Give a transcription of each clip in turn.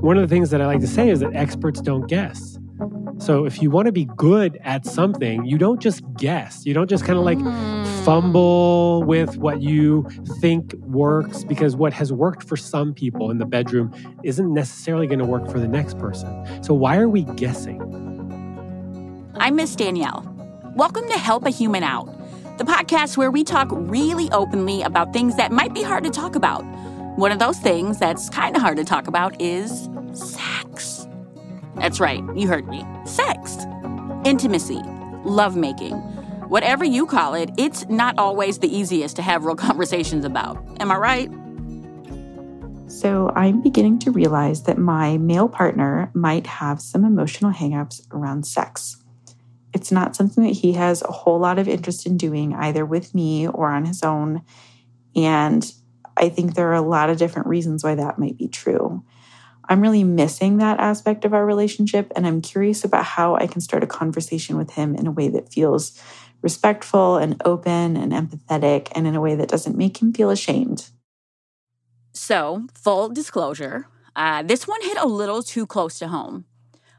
One of the things that I like to say is that experts don't guess. So if you want to be good at something, you don't just guess. You don't just kind of like hmm. fumble with what you think works because what has worked for some people in the bedroom isn't necessarily going to work for the next person. So why are we guessing? I'm Miss Danielle. Welcome to Help a Human Out, the podcast where we talk really openly about things that might be hard to talk about. One of those things that's kind of hard to talk about is sex. That's right, you heard me. Sex. Intimacy, lovemaking. Whatever you call it, it's not always the easiest to have real conversations about. Am I right? So I'm beginning to realize that my male partner might have some emotional hangups around sex. It's not something that he has a whole lot of interest in doing either with me or on his own. And I think there are a lot of different reasons why that might be true. I'm really missing that aspect of our relationship, and I'm curious about how I can start a conversation with him in a way that feels respectful and open and empathetic, and in a way that doesn't make him feel ashamed. So, full disclosure, uh, this one hit a little too close to home.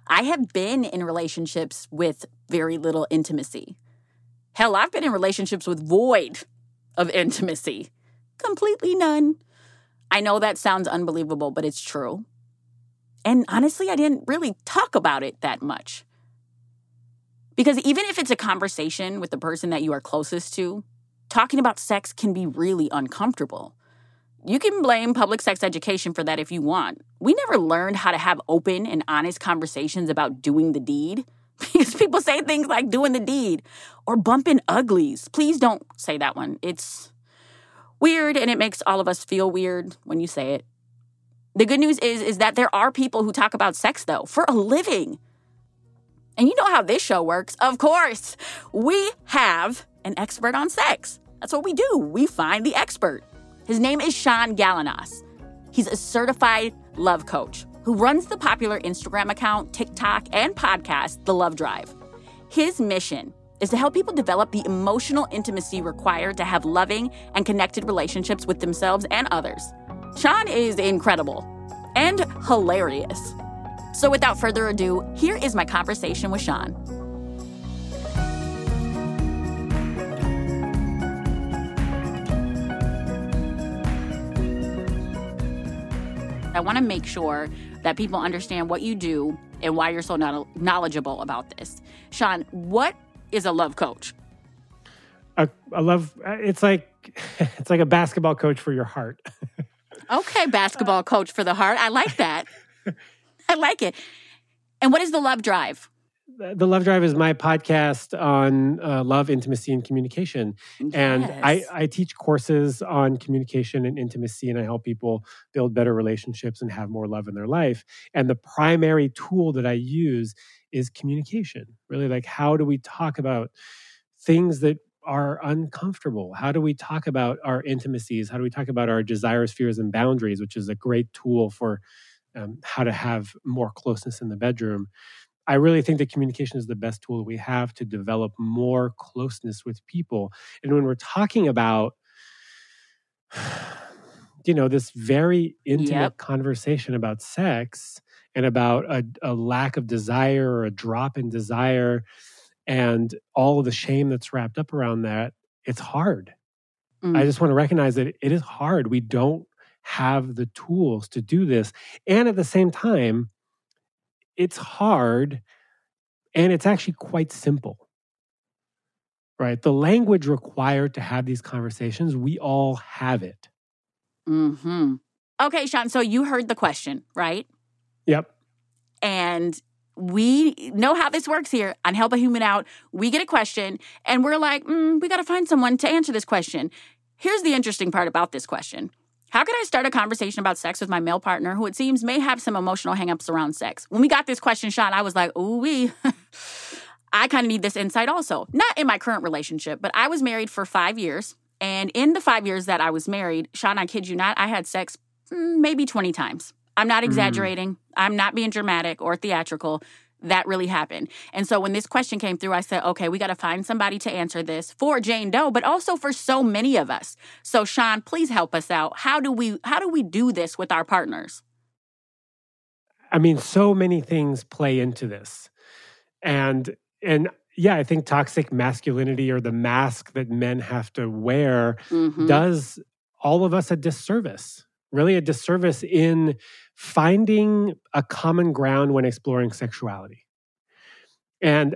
I have been in relationships with very little intimacy. Hell, I've been in relationships with void of intimacy, completely none. I know that sounds unbelievable, but it's true. And honestly, I didn't really talk about it that much. Because even if it's a conversation with the person that you are closest to, talking about sex can be really uncomfortable. You can blame public sex education for that if you want. We never learned how to have open and honest conversations about doing the deed. Because people say things like doing the deed or bumping uglies. Please don't say that one. It's weird and it makes all of us feel weird when you say it. The good news is is that there are people who talk about sex though for a living. And you know how this show works. Of course, we have an expert on sex. That's what we do. We find the expert. His name is Shaun Galanos. He's a certified love coach who runs the popular Instagram account, TikTok, and podcast, The Love Drive. His mission is to help people develop the emotional intimacy required to have loving and connected relationships with themselves and others. Shaun is incredible and hilarious. So, without further ado, here is my conversation with Shaun. I want to make sure that people understand what you do and why you're so knowledgeable about this. Shaun, what is a love coach? A, a love it's like it's like a basketball coach for your heart. okay, basketball coach for the heart. I like that. I like it. And what is the love drive? The Love Drive is my podcast on uh, love, intimacy, and communication. Yes. And I, I teach courses on communication and intimacy, and I help people build better relationships and have more love in their life. And the primary tool that I use is communication. Really, like how do we talk about things that are uncomfortable? How do we talk about our intimacies? How do we talk about our desires, fears, and boundaries, which is a great tool for um, how to have more closeness in the bedroom? I really think that communication is the best tool that we have to develop more closeness with people. And when we're talking about, you know, this very intimate yep. conversation about sex and about a, a lack of desire or a drop in desire and all of the shame that's wrapped up around that, it's hard. Mm. I just want to recognize that it is hard. We don't have the tools to do this. And at the same time, it's hard and it's actually quite simple. Right? The language required to have these conversations, we all have it. Mhm. Okay, Shaun, so you heard the question, right? Yep. And we know how this works here on Help a Human Out. We get a question and we're like, mm, we got to find someone to answer this question. Here's the interesting part about this question. How can I start a conversation about sex with my male partner who it seems may have some emotional hangups around sex? When we got this question shot, I was like, ooh, we. I kind of need this insight also. Not in my current relationship, but I was married for five years. And in the five years that I was married, Shaun, I kid you not, I had sex mm, maybe 20 times. I'm not mm. exaggerating. Mm. I'm not being dramatic or theatrical. That really happened. And so when this question came through, I said, okay, we got to find somebody to answer this for Jane Doe, but also for so many of us. So Shaun, please help us out. How do we how do we do this with our partners? I mean, so many things play into this. And and yeah, I think toxic masculinity or the mask that men have to wear mm-hmm. does all of us a disservice really a disservice in finding a common ground when exploring sexuality. And,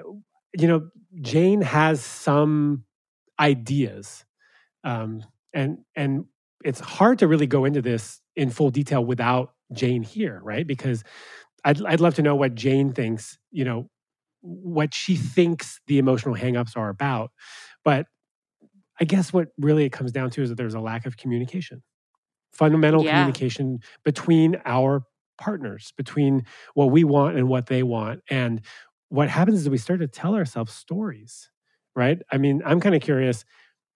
you know, Jane has some ideas. Um, and and it's hard to really go into this in full detail without Jane here, right? Because I'd I'd love to know what Jane thinks, you know, what she thinks the emotional hangups are about. But I guess what really it comes down to is that there's a lack of communication fundamental yeah. communication between our partners, between what we want and what they want. And what happens is we start to tell ourselves stories, right? I mean, I'm kind of curious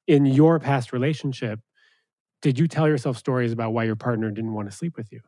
in your past relationship, did you tell yourself stories about why your partner didn't want to sleep with you?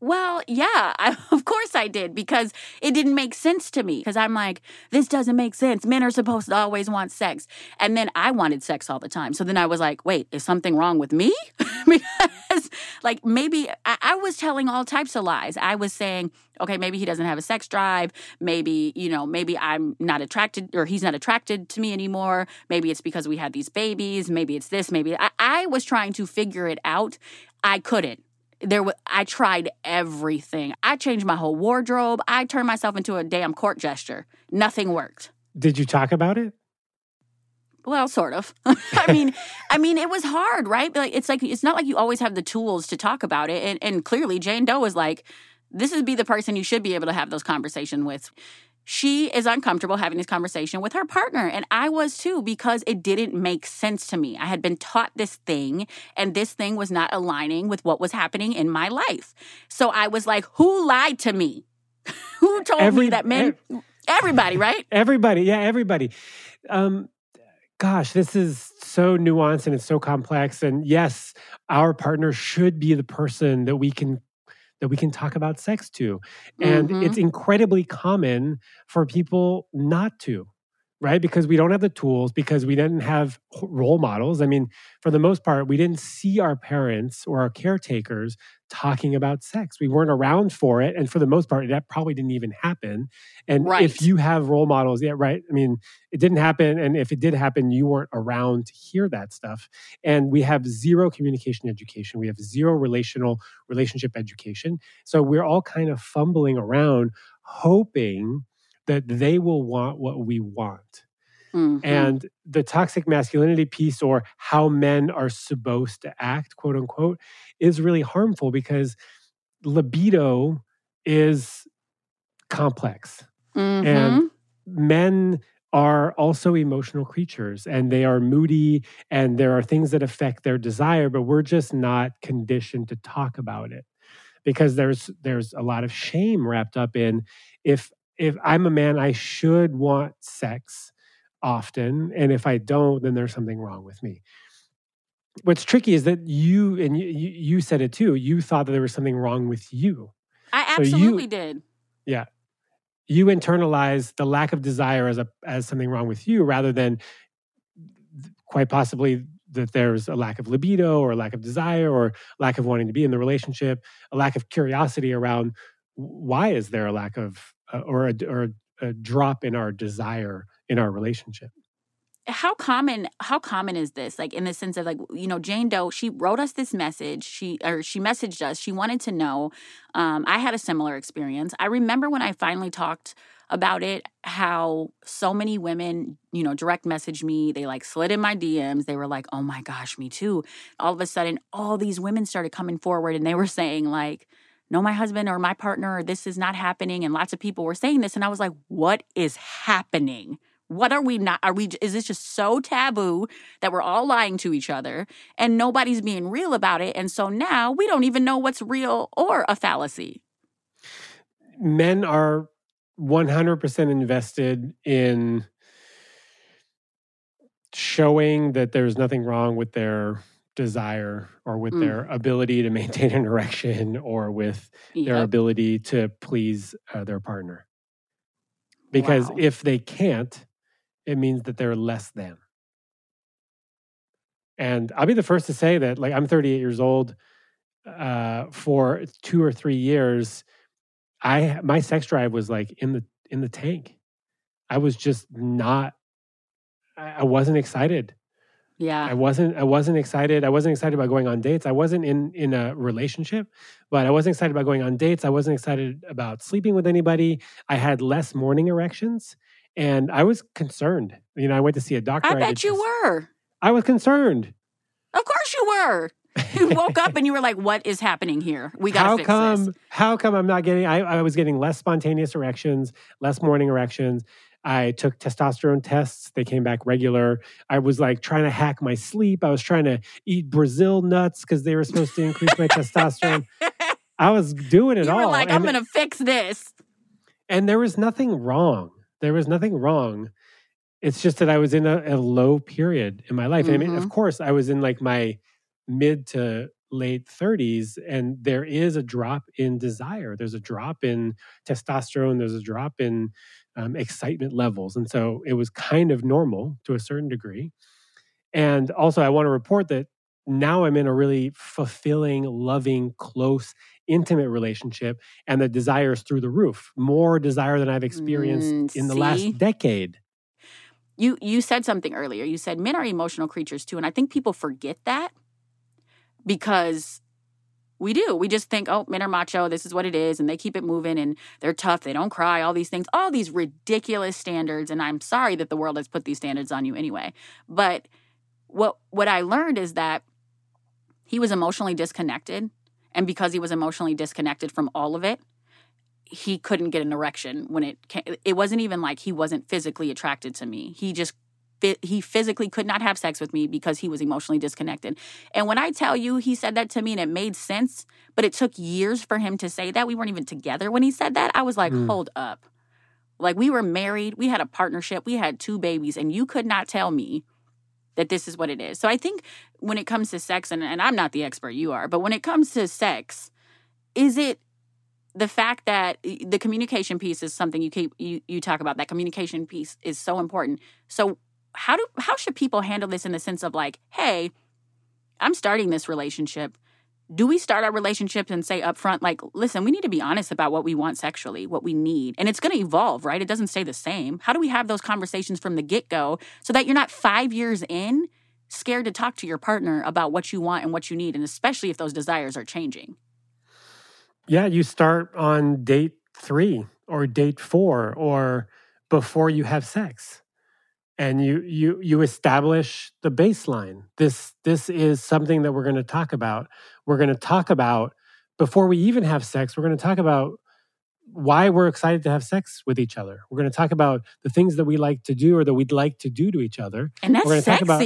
Well, yeah, I, of course I did because it didn't make sense to me. Because I'm like, this doesn't make sense. Men are supposed to always want sex. And then I wanted sex all the time. So then I was like, wait, is something wrong with me? because, like, maybe I, I was telling all types of lies. I was saying, okay, maybe he doesn't have a sex drive. Maybe, you know, maybe I'm not attracted or he's not attracted to me anymore. Maybe it's because we had these babies. Maybe it's this. Maybe I, I was trying to figure it out. I couldn't there was I tried everything. I changed my whole wardrobe. I turned myself into a damn court gesture. Nothing worked. Did you talk about it? Well, sort of. I mean, I mean, it was hard, right? Like, it's like it's not like you always have the tools to talk about it. And, and clearly, Jane Doe was like, "This would be the person you should be able to have those conversations with." She is uncomfortable having this conversation with her partner. And I was too, because it didn't make sense to me. I had been taught this thing, and this thing was not aligning with what was happening in my life. So I was like, who lied to me? who told Every, me that men, everybody, right? Everybody. Yeah, everybody. Um, gosh, this is so nuanced and it's so complex. And yes, our partner should be the person that we can that we can talk about sex to. And mm-hmm. it's incredibly common for people not to right? Because we don't have the tools, because we didn't have role models. I mean, for the most part, we didn't see our parents or our caretakers talking about sex. We weren't around for it. And for the most part, that probably didn't even happen. And right. if you have role models, yeah, right. I mean, it didn't happen. And if it did happen, you weren't around to hear that stuff. And we have zero communication education. We have zero relational relationship education. So we're all kind of fumbling around hoping that they will want what we want. Mm-hmm. And the toxic masculinity piece, or how men are supposed to act, quote unquote, is really harmful because libido is complex. Mm-hmm. And men are also emotional creatures and they are moody and there are things that affect their desire, but we're just not conditioned to talk about it because there's there's a lot of shame wrapped up in if if I'm a man, I should want sex often. And if I don't, then there's something wrong with me. What's tricky is that you, and you, you said it too, you thought that there was something wrong with you. I absolutely so you, did. Yeah. You internalize the lack of desire as a as something wrong with you rather than quite possibly that there's a lack of libido or a lack of desire or lack of wanting to be in the relationship, a lack of curiosity around why is there a lack of or a, or a drop in our desire in our relationship. How common how common is this? Like in the sense of like you know jane doe she wrote us this message. She or she messaged us. She wanted to know um, i had a similar experience. I remember when i finally talked about it how so many women you know direct messaged me. They like slid in my dms they were like oh my gosh me too. All of a sudden all these women started coming forward and they were saying like no, my husband or my partner, or this is not happening. And lots of people were saying this. And I was like, what is happening? What are we not? Are we, is this just so taboo that we're all lying to each other and nobody's being real about it? And so now we don't even know what's real or a fallacy. Men are 100% invested in showing that there's nothing wrong with their desire or with mm. their ability to maintain an erection or with yep. their ability to please uh, their partner. Because wow. if they can't, it means that they're less than. And I'll be the first to say that, like, I'm 38 years old. Uh, for two or three years, I my sex drive was like in the in the tank. I was just not. I wasn't excited yeah. I wasn't I wasn't excited. I wasn't excited about going on dates. I wasn't in in a relationship, but I wasn't excited about going on dates. I wasn't excited about sleeping with anybody. I had less morning erections and I was concerned. You know, I went to see a doctor. I bet I you were. I was concerned. Of course you were. You woke up and you were like, "What is happening here? We got to fix come, this." How come I'm not getting? I, I was getting less spontaneous erections, less morning erections. I took testosterone tests. They came back regular. I was like trying to hack my sleep. I was trying to eat Brazil nuts because they were supposed to increase my testosterone. I was doing it all. you all. like, I'm going to fix this. And there was nothing wrong. There was nothing wrong. It's just that I was in a, a low period in my life. Mm-hmm. I mean, of mm-hmm. course, I was in like my mid to late 30s and there is a drop in desire there's a drop in testosterone there's a drop in um, excitement levels. And so it was kind of normal to a certain degree. And also, I want to report that now I'm in a really fulfilling, loving, close, intimate relationship, and the desire is through the roof. More desire than I've experienced mm, in the last decade. You you said something earlier. You said men are emotional creatures too, and I think people forget that because we do. We just think, oh, men are macho. This is what it is. And they keep it moving and they're tough. They don't cry, all these things, all these ridiculous standards. And I'm sorry that the world has put these standards on you anyway. But what, what I learned is that he was emotionally disconnected. And because he was emotionally disconnected from all of it, he couldn't get an erection when it came. It wasn't even like he wasn't physically attracted to me. He just he physically could not have sex with me because he was emotionally disconnected. And when I tell you he said that to me and it made sense, but it took years for him to say that. We weren't even together when he said that. I was like, mm. hold up. Like we were married, we had a partnership, we had two babies, and you could not tell me that this is what it is. So I think when it comes to sex, and, and I'm not the expert, you are, but when it comes to sex, is it the fact that the communication piece is something you keep you, you talk about that communication piece is so important so how do how should people handle this in the sense of like, hey, I'm starting this relationship. Do we start our relationships and say up front, like, listen, we need to be honest about what we want sexually, what we need. And it's going to evolve, right? It doesn't stay the same. How do we have those conversations from the get go so that you're not five years in scared to talk to your partner about what you want and what you need, and especially if those desires are changing? Yeah, you start on date three or date four or before you have sex and you you you establish the baseline. This this is something that we're going to talk about. We're going to talk about before we even have sex we're going to talk about why we're excited to have sex with each other. We're going to talk about the things that we like to do or that we'd like to do to each other. And that's we're sexy talk about,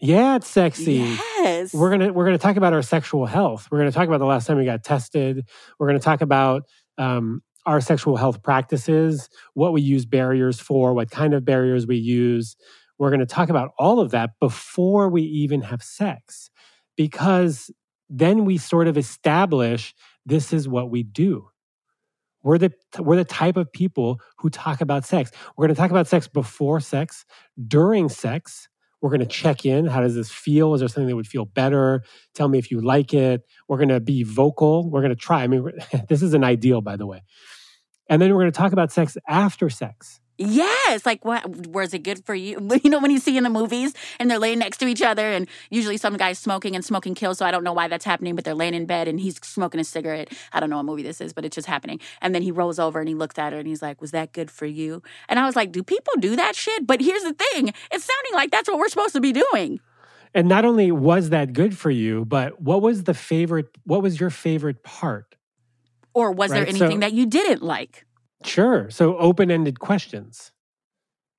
yeah it's sexy. Yes. We're going to we're going to talk about our sexual health. We're going to talk about the last time we got tested. We're going to talk about um, our sexual health practices, what we use barriers for, what kind of barriers we use. We're going to talk about all of that before we even have sex, because then we sort of establish this is what we do. We're the, we're the type of people who talk about sex. We're going to talk about sex before sex, during sex, we're going to check in. How does this feel? Is there something that would feel better? Tell me if you like it. We're going to be vocal. We're going to try. I mean, this is an ideal, by the way. And then we're going to talk about sex after sex. Yes, like what was it good for you? You know when you see in the movies and they're laying next to each other, and usually some guy's smoking and smoking kills. So I don't know why that's happening, but they're laying in bed and he's smoking a cigarette. I don't know what movie this is, but it's just happening. And then he rolls over and he looks at her and he's like, "Was that good for you?" And I was like, "Do people do that shit?" But here's the thing: it's sounding like that's what we're supposed to be doing. And not only was that good for you, but what was the favorite? What was your favorite part Or was right? there anything so, that you didn't like? Sure. So open ended questions,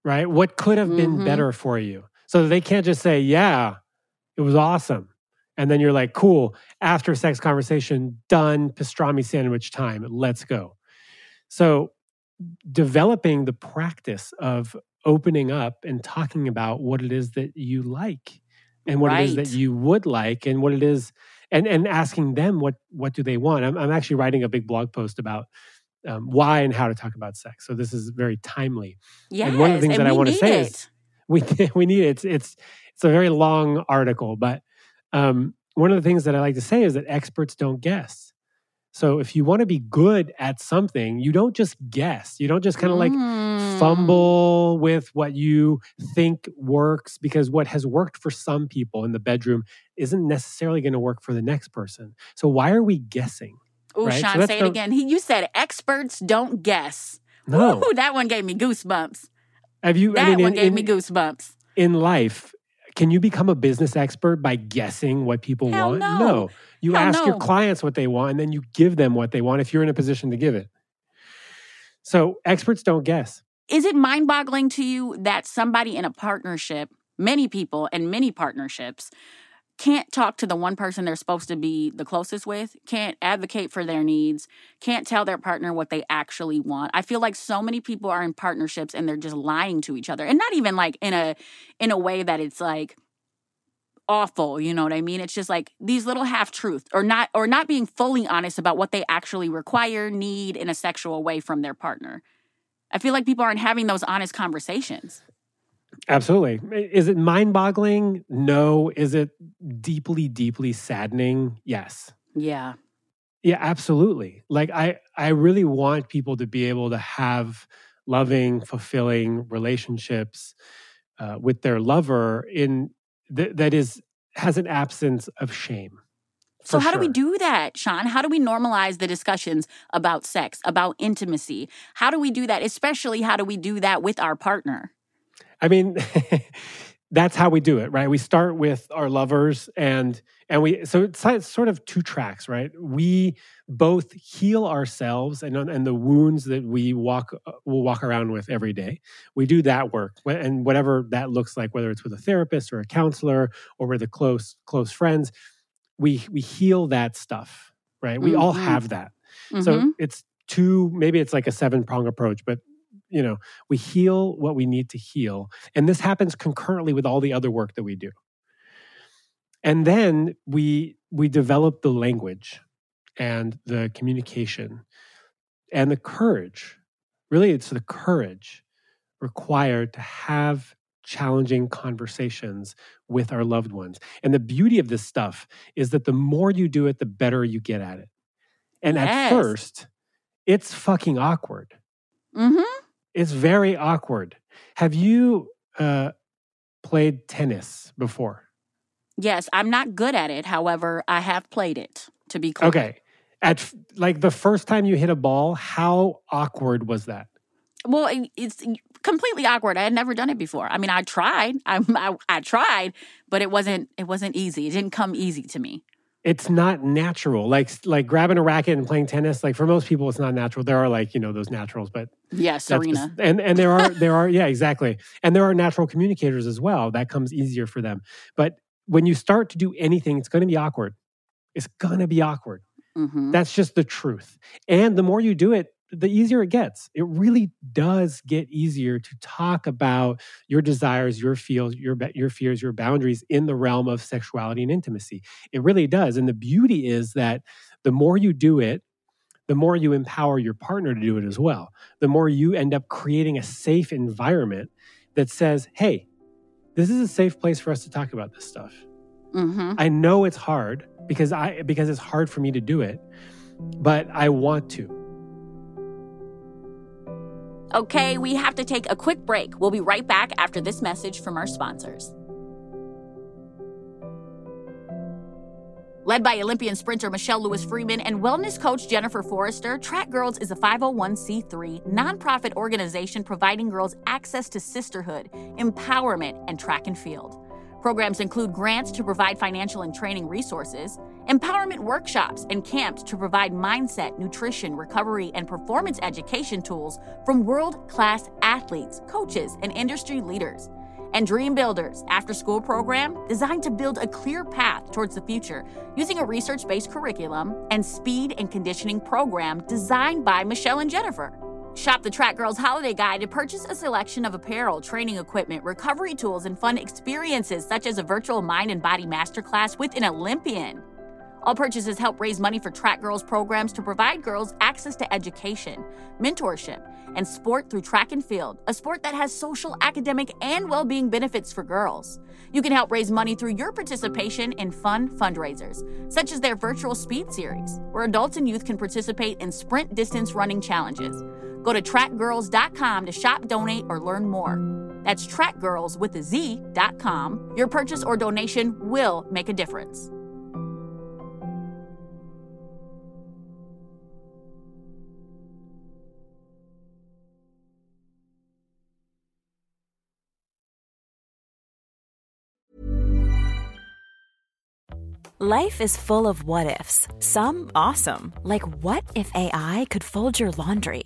right? What could have been mm-hmm. better for you? So they can't just say, yeah, it was awesome. And then you're like, cool, after sex conversation, done, pastrami sandwich time, let's go. So developing the practice of opening up and talking about what it is that you like and what right. it is that you would like and what it is and and asking them what what do they want i'm, I'm actually writing a big blog post about um, why and how to talk about sex so this is very timely yes, and one of the things that i want to say it. is we we need it it's it's it's a very long article but um, one of the things that i like to say is that experts don't guess so if you want to be good at something, you don't just guess. You don't just kind of like mm. fumble with what you think works because what has worked for some people in the bedroom isn't necessarily going to work for the next person. So why are we guessing? Oh, right? Shaun, so say it again. He, you said experts don't guess. No, Ooh, that one gave me goosebumps. Have you? That I mean, one in, gave in, me goosebumps. In life, can you become a business expert by guessing what people Hell want? No. no. You Hell ask no. your clients what they want and then you give them what they want if you're in a position to give it. So experts don't guess. Is it mind boggling to you that somebody in a partnership, many people and many partnerships, can't talk to the one person they're supposed to be the closest with, can't advocate for their needs, can't tell their partner what they actually want. I feel like so many people are in partnerships and they're just lying to each other. And not even like in a in a way that it's like awful, you know what I mean? It's just like these little half truths or not or not being fully honest about what they actually require, need in a sexual way from their partner. I feel like people aren't having those honest conversations. Absolutely. Is it mind-boggling? No. Is it deeply deeply saddening? Yes. Yeah. Yeah, absolutely. Like I I really want people to be able to have loving, fulfilling relationships uh, with their lover in th- that is has an absence of shame. So how sure. do we do that, Shaun? How do we normalize the discussions about sex, about intimacy? How do we do that? Especially how do we do that with our partner? I mean, that's how we do it, right? We start with our lovers and and we so it's, it's sort of two tracks, right? We both heal ourselves and and the wounds that we walk will walk around with every day. We do that work and whatever that looks like, whether it's with a therapist or a counselor or with a close close friends, we we heal that stuff, right? We mm-hmm. all have that. Mm-hmm. So it's two maybe it's like a seven prong approach, but you know, we heal what we need to heal. And this happens concurrently with all the other work that we do. And then we we develop the language and the communication and the courage. Really, it's the courage required to have challenging conversations with our loved ones. And the beauty of this stuff is that the more you do it, the better you get at it. And yes. at first, it's fucking awkward. Mm-hmm. It's very awkward. Have you uh, played tennis before? Yes, I'm not good at it. However, I have played it. To be clear. Okay. At like the first time you hit a ball, how awkward was that? Well, it's completely awkward. I had never done it before. I mean, I tried. I, I, I tried, but it wasn't. It wasn't easy. It didn't come easy to me it's not natural. Like like grabbing a racket and playing tennis. Like for most people, it's not natural. There are like you know those naturals, but yeah, Serena. And and there are there are yeah exactly. And there are natural communicators as well. That comes easier for them. But when you start to do anything, it's going to be awkward. It's going to be awkward. Mm-hmm. That's just the truth. And the more you do it, the easier it gets. It really does get easier to talk about your desires, your feels, your your fears, your boundaries in the realm of sexuality and intimacy. It really does. And the beauty is that the more you do it, the more you empower your partner to do it as well. The more you end up creating a safe environment that says, "Hey, this is a safe place for us to talk about this stuff." Mm-hmm. I know it's hard because I because it's hard for me to do it, but I want to Okay, we have to take a quick break. We'll be right back after this message from our sponsors. Led by Olympian sprinter Michelle Lewis Freeman and wellness coach Jennifer Forrester, TrackGirlz is a 501c3 nonprofit organization providing girls access to sisterhood, empowerment, and track and field. Programs include grants to provide financial and training resources, empowerment workshops, and camps to provide mindset, nutrition, recovery, and performance education tools from world class athletes, coaches, and industry leaders. And Dream Builders, after school program designed to build a clear path towards the future using a research based curriculum and speed and conditioning program designed by Michelle and Jennifer. Shop the TrackGirlz Holiday Guide to purchase a selection of apparel, training equipment, recovery tools, and fun experiences such as a virtual mind and body masterclass with an Olympian. All purchases help raise money for TrackGirlz programs to provide girls access to education, mentorship, and sport through track and field, a sport that has social, academic, and well being benefits for girls. You can help raise money through your participation in fun fundraisers, such as their virtual speed series, where adults and youth can participate in sprint distance running challenges. Go to trackgirlz.com to shop, donate, or learn more. That's trackgirls with a Z.com. Your purchase or donation will make a difference. Life is full of what ifs, some awesome, like what if AI could fold your laundry?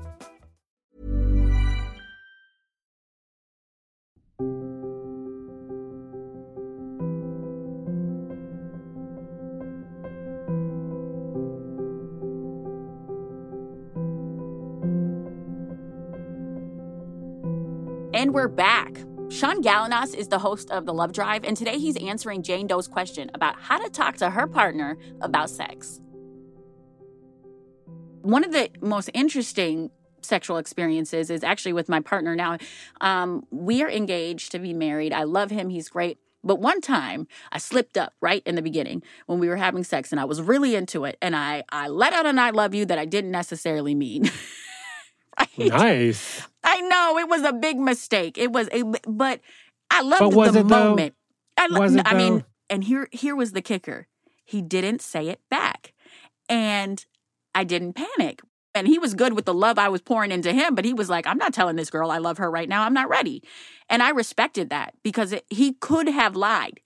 And we're back. Shaun Galanos is the host of The Love Drive, and today he's answering Jane Doe's question about how to talk to her partner about sex. One of the most interesting sexual experiences is actually with my partner now. Um, we are engaged to be married. I love him, he's great. But one time I slipped up right in the beginning when we were having sex and I was really into it and I I let out an I love you that I didn't necessarily mean. right? Nice. I know it was a big mistake. It was a, but I loved but the moment. Though? I, lo- was it I mean, and here here was the kicker. He didn't say it back. And I didn't panic. And he was good with the love I was pouring into him, but he was like, I'm not telling this girl I love her right now. I'm not ready. And I respected that because it, he could have lied.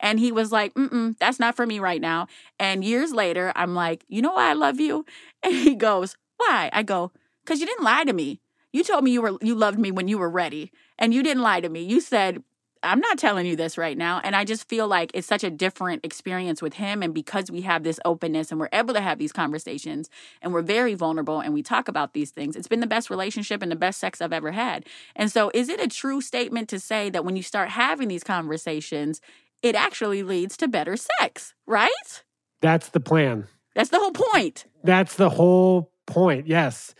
And he was like, mm that's not for me right now. And years later, I'm like, you know why I love you? And he goes, why? I go, because you didn't lie to me. You told me you were you loved me when you were ready, and you didn't lie to me. You said, "I'm not telling you this right now." And I just feel like it's such a different experience with him and because we have this openness and we're able to have these conversations and we're very vulnerable and we talk about these things. It's been the best relationship and the best sex I've ever had. And so, is it a true statement to say that when you start having these conversations, it actually leads to better sex, right? That's the plan. That's the whole point. That's the whole point. Yes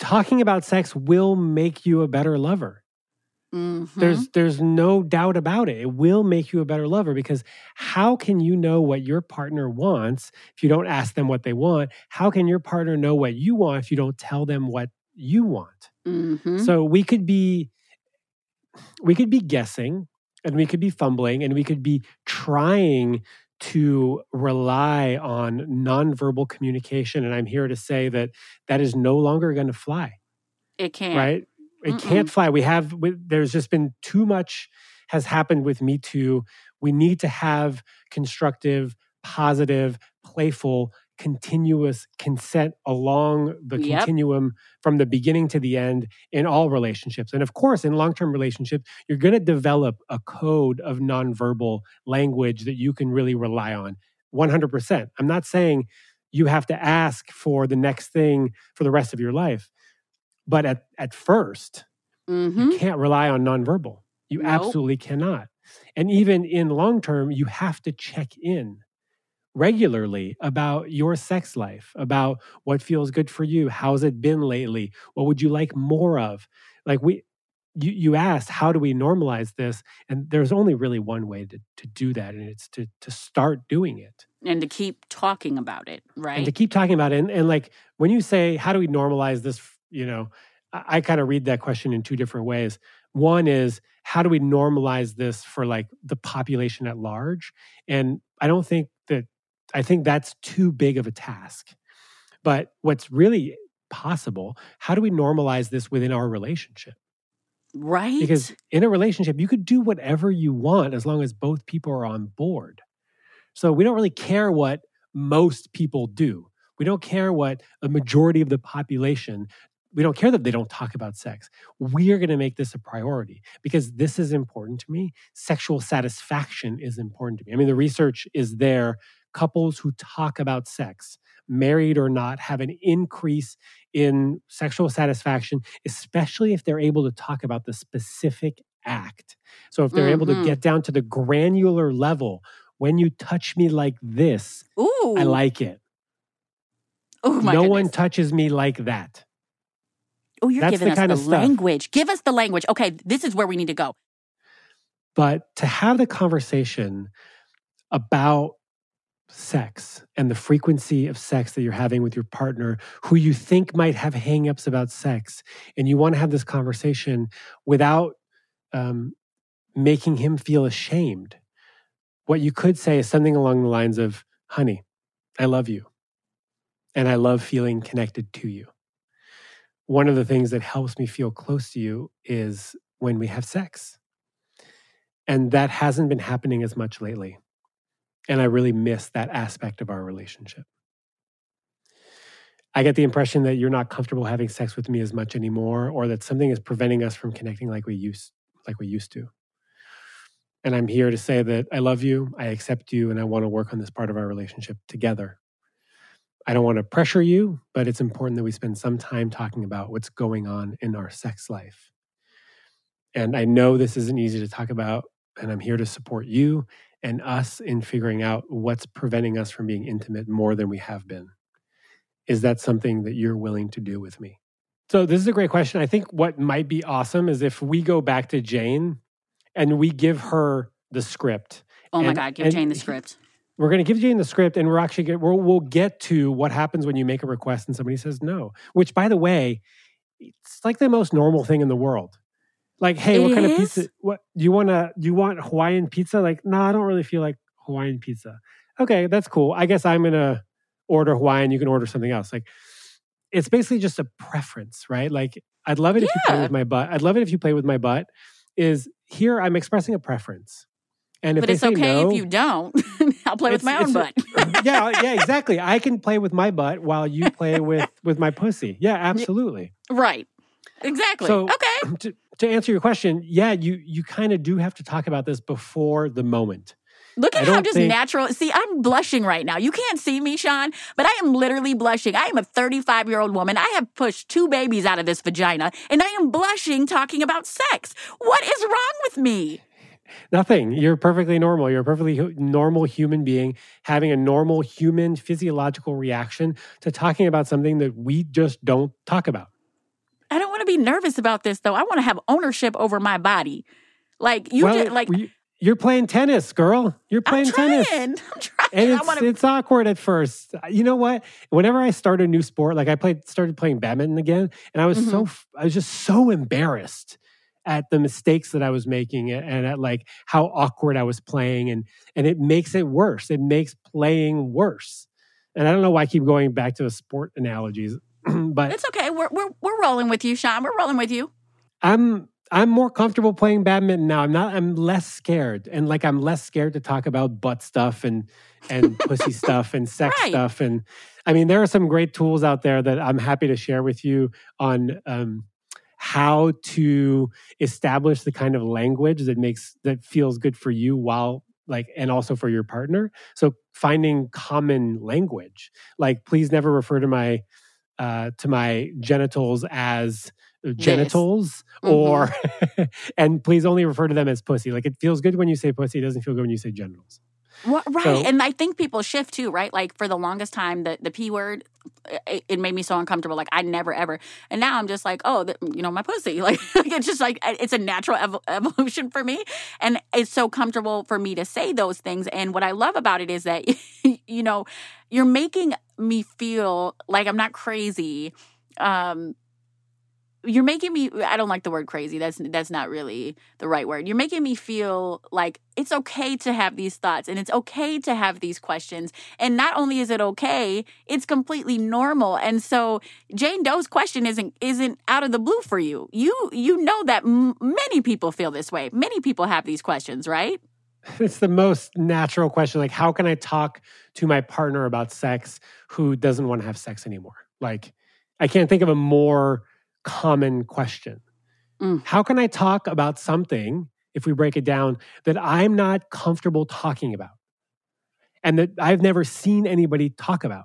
talking about sex will make you a better lover. Mm-hmm. There's there's no doubt about it. It will make you a better lover because how can you know what your partner wants if you don't ask them what they want? How can your partner know what you want if you don't tell them what you want? Mm-hmm. So we could be we could be guessing and we could be fumbling and we could be trying to rely on nonverbal communication. And I'm here to say that that is no longer going to fly. It can't. Right? It Mm-mm. can't fly. We have, we, there's just been too much has happened with Me Too. We need to have constructive, positive, playful continuous consent along the yep. continuum from the beginning to the end in all relationships. And of course, in long term relationships, you're going to develop a code of nonverbal language that you can really rely on 100%. I'm not saying you have to ask for the next thing for the rest of your life, but at, at 1st mm-hmm. you can't rely on nonverbal. You nope. absolutely cannot. And even in long term, you have to check in regularly about your sex life, about what feels good for you, how's it been lately, what would you like more of? Like we you, you asked, how do we normalize this? And there's only really one way to, to do that, and it's to, to start doing it. And to keep talking about it, right? And to keep talking about it. And, and like when you say, how do we normalize this? You know, I, I kind of read that question in two different ways. One is, how do we normalize this for like the population at large? And I don't think I think that's too big of a task. But what's really possible, how do we normalize this within our relationship? Right. Because in a relationship, you could do whatever you want as long as both people are on board. So we don't really care what most people do. We don't care what a majority of the population, we don't care that they don't talk about sex. We are going to make this a priority because this is important to me. Sexual satisfaction is important to me. I mean, the research is there. Couples who talk about sex married or not, have an increase in sexual satisfaction, especially if they're able to talk about the specific act. So if they're mm-hmm. able to mm-hmm. get down to the granular level, when you touch me like this, Ooh. I like it. Oh my no goodness. one touches me like that. Oh, you're That's giving the us the language. Give us the language. Okay, this is where we need to go. But to have the conversation about sex and the frequency of sex that you're having with your partner who you think might have hangups about sex and you want to have this conversation without um, making him feel ashamed what you could say is something along the lines of honey i love you and i love feeling connected to you. One of the things that helps me feel close to you is when we have sex and that hasn't been happening as much lately and I really miss that aspect of our relationship. I get the impression that you're not comfortable having sex with me as much anymore, or that something is preventing us from connecting like we used like we used to. And I'm here to say that I love you, I accept you, and I want to work on this part of our relationship together. I don't want to pressure you, but it's important that we spend some time talking about what's going on in our sex life. And I know this isn't easy to talk about, and I'm here to support you and us in figuring out what's preventing us from being intimate more than we have been. Is that something that you're willing to do with me? So, this is a great question. I think what might be awesome is if we go back to Jane and we give her the script. Oh my and, God, give Jane the script. We're going to give Jane the script and we're actually get, we'll, we'll get to what happens when you make a request and somebody says no, which, by the way, it's like the most normal thing in the world. Like, hey, it what kind is? of pizza? What do you want to? Do you want Hawaiian pizza? Like, no, nah, I don't really feel like Hawaiian pizza. Okay, that's cool. I guess I'm gonna order Hawaiian. You can order something else. Like, it's basically just a preference, right? Like, I'd love it yeah. if you play with my butt. I'd love it if you play with my butt. Is here I'm expressing a preference. And if but it's okay no, if you don't. I'll play with my own butt. yeah, yeah, exactly. I can play with my butt while you play with with my pussy. Yeah, absolutely. Right. Exactly. So, okay. To, to answer your question, yeah, you you kind of do have to talk about this before the moment. Look at how just think... natural. See, I'm blushing right now. You can't see me, Shaun, but I am literally blushing. I am a 35 year old woman. I have pushed two babies out of this vagina, and I am blushing talking about sex. What is wrong with me? Nothing. You're perfectly normal. You're a perfectly normal human being having a normal human physiological reaction to talking about something that we just don't talk about. I don't want to be nervous about this though. I want to have ownership over my body. Like you well, just like you're playing tennis, girl. You're playing I'm trying. tennis. I'm trying. And it's, wanna... it's awkward at first. You know what? Whenever I start a new sport, like I played started playing badminton again, and I was mm-hmm. so I was just so embarrassed at the mistakes that I was making and at like how awkward I was playing and and it makes it worse. It makes playing worse. And I don't know why I keep going back to the sport analogies. but it's okay. We're we're we're rolling with you, Shaun. We're rolling with you. I'm I'm more comfortable playing badminton now. I'm not. I'm less scared, and like I'm less scared to talk about butt stuff and and pussy stuff and sex right. stuff. And I mean, there are some great tools out there that I'm happy to share with you on um, how to establish the kind of language that makes that feels good for you while like and also for your partner. So finding common language, like please never refer to my uh, to my genitals as genitals yes. or mm-hmm. and please only refer to them as pussy like it feels good when you say pussy it doesn't feel good when you say genitals Well, right. So, and I think people shift too, right? Like for the longest time, the, the P word, it, it, made me so uncomfortable. Like I never ever. And now I'm just like, oh, the, you know, my pussy. Like, it's just like, it's a natural ev- evolution for me. And it's so comfortable for me to say those things. And what I love about it is that, you know, you're making me feel like I'm not crazy. Um, you're making me I don't like the word crazy. That's that's not really the right word. You're making me feel like it's okay to have these thoughts and it's okay to have these questions. And not only is it okay, it's completely normal. And so Jane Doe's question isn't isn't out of the blue for you. You you know that m- many people feel this way. Many people have these questions, right? It's the most natural question like how can I talk to my partner about sex who doesn't want to have sex anymore? Like I can't think of a more common question. Mm. How can I talk about something, if we break it down, that I'm not comfortable talking about and that I've never seen anybody talk about?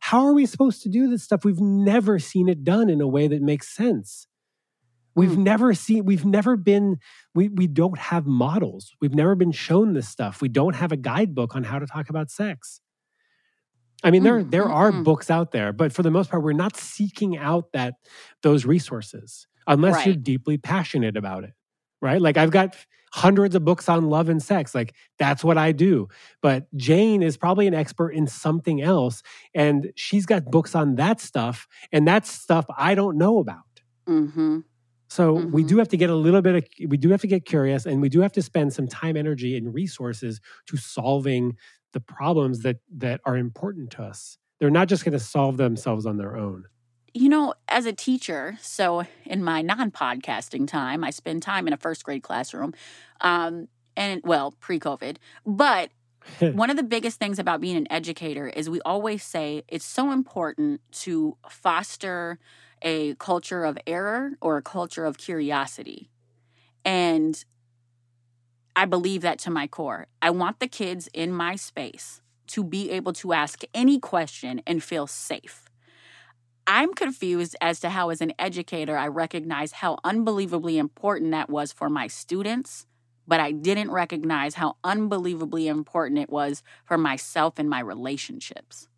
How are we supposed to do this stuff? We've never seen it done in a way that makes sense. We've mm. never seen, we've never been, we, we don't have models. We've never been shown this stuff. We don't have a guidebook on how to talk about sex. I mean, there mm, there are mm. books out there, but for the most part, we're not seeking out that those resources unless right. you're deeply passionate about it, right? Like I've got hundreds of books on love and sex, like that's what I do. But Jane is probably an expert in something else, and she's got books on that stuff, and that's stuff I don't know about. Mm-hmm. So mm-hmm. we do have to get a little bit of, we do have to get curious, and we do have to spend some time, energy, and resources to solving the problems that that are important to us. They're not just going to solve themselves on their own. You know, as a teacher, so in my non-podcasting time, I spend time in a first grade classroom, um, and well, pre-COVID. But one of the biggest things about being an educator is we always say it's so important to foster a culture of error or a culture of curiosity. And I believe that to my core. I want the kids in my space to be able to ask any question and feel safe. I'm confused as to how, as an educator, I recognize how unbelievably important that was for my students, but I didn't recognize how unbelievably important it was for myself and my relationships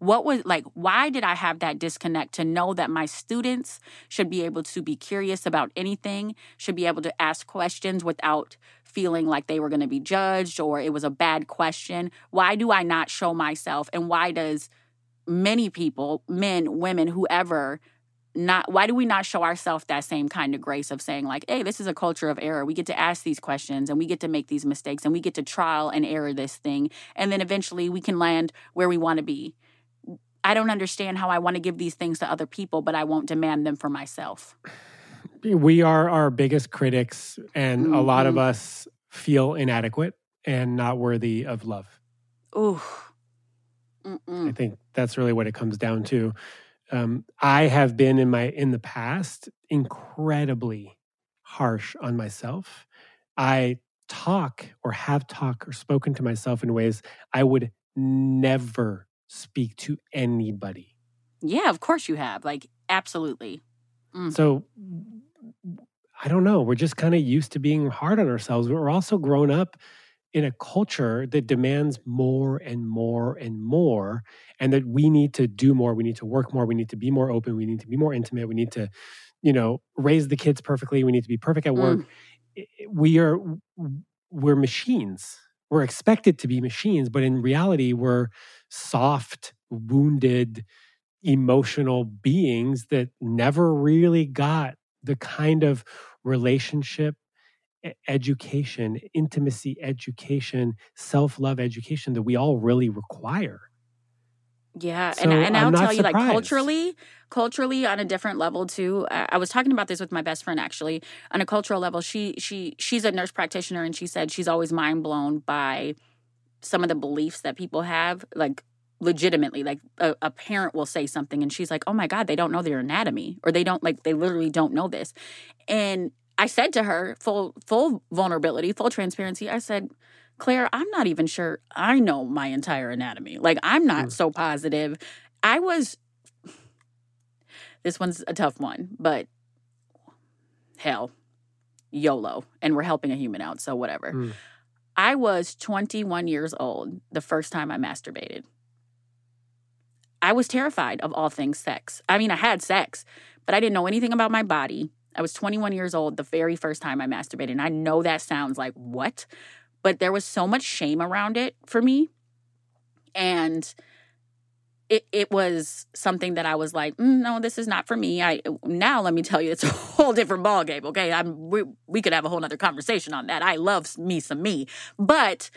what was like why did i have that disconnect to know that my students should be able to be curious about anything should be able to ask questions without feeling like they were going to be judged or it was a bad question? Why do i not show myself? And why does many people men women whoever not why do we not show ourselves that same kind of grace of saying like hey this is a culture of error. We get to ask these questions and we get to make these mistakes and we get to trial and error this thing and then eventually we can land where we want to be I don't understand how I want to give these things to other people, but I won't demand them for myself. We are our biggest critics, and mm-hmm. a lot of mm-hmm. us feel inadequate and not worthy of love. Ooh. I think that's really what it comes down to. Um, I have been in my in the past incredibly harsh on myself. I talk or have talked or spoken to myself in ways I would never speak to anybody. Yeah, of course you have. Like, absolutely. Mm. So, I don't know. We're just kind of used to being hard on ourselves. But we're also grown up in a culture that demands more and more and more, and that we need to do more. We need to work more. We need to be more open. We need to be more intimate. We need to, you know, raise the kids perfectly. We need to be perfect at work. Mm. We are, we're machines. We're expected to be machines, but in reality, we're soft, wounded, emotional beings that never really got the kind of relationship education, intimacy education, self love education that we all really require. Yeah, so and, and I'll tell you, like culturally, culturally on a different level too. I was talking about this with my best friend actually. On a cultural level, she she she's a nurse practitioner, and she said she's always mind blown by some of the beliefs that people have, like legitimately, like a, a, parent will say something and she's like, oh my God, they don't know their anatomy or they don't like, they literally don't know this. And I said to her, full, full vulnerability, full transparency, I said, Claire, I'm not even sure I know my entire anatomy. Like, I'm not mm. so positive. I was, this one's a tough one, but hell, YOLO. And we're helping a human out, so whatever. Mm. I was 21 years old the first time I masturbated. I was terrified of all things sex. I mean, I had sex, but I didn't know anything about my body. I was 21 years old the very first time I masturbated. And I know that sounds like what? But there was so much shame around it for me. And it, it was something that I was like, mm, no, this is not for me. I now let me tell you, it's a whole different ballgame. Okay, I'm we, we could have a whole other conversation on that. I love me some me, but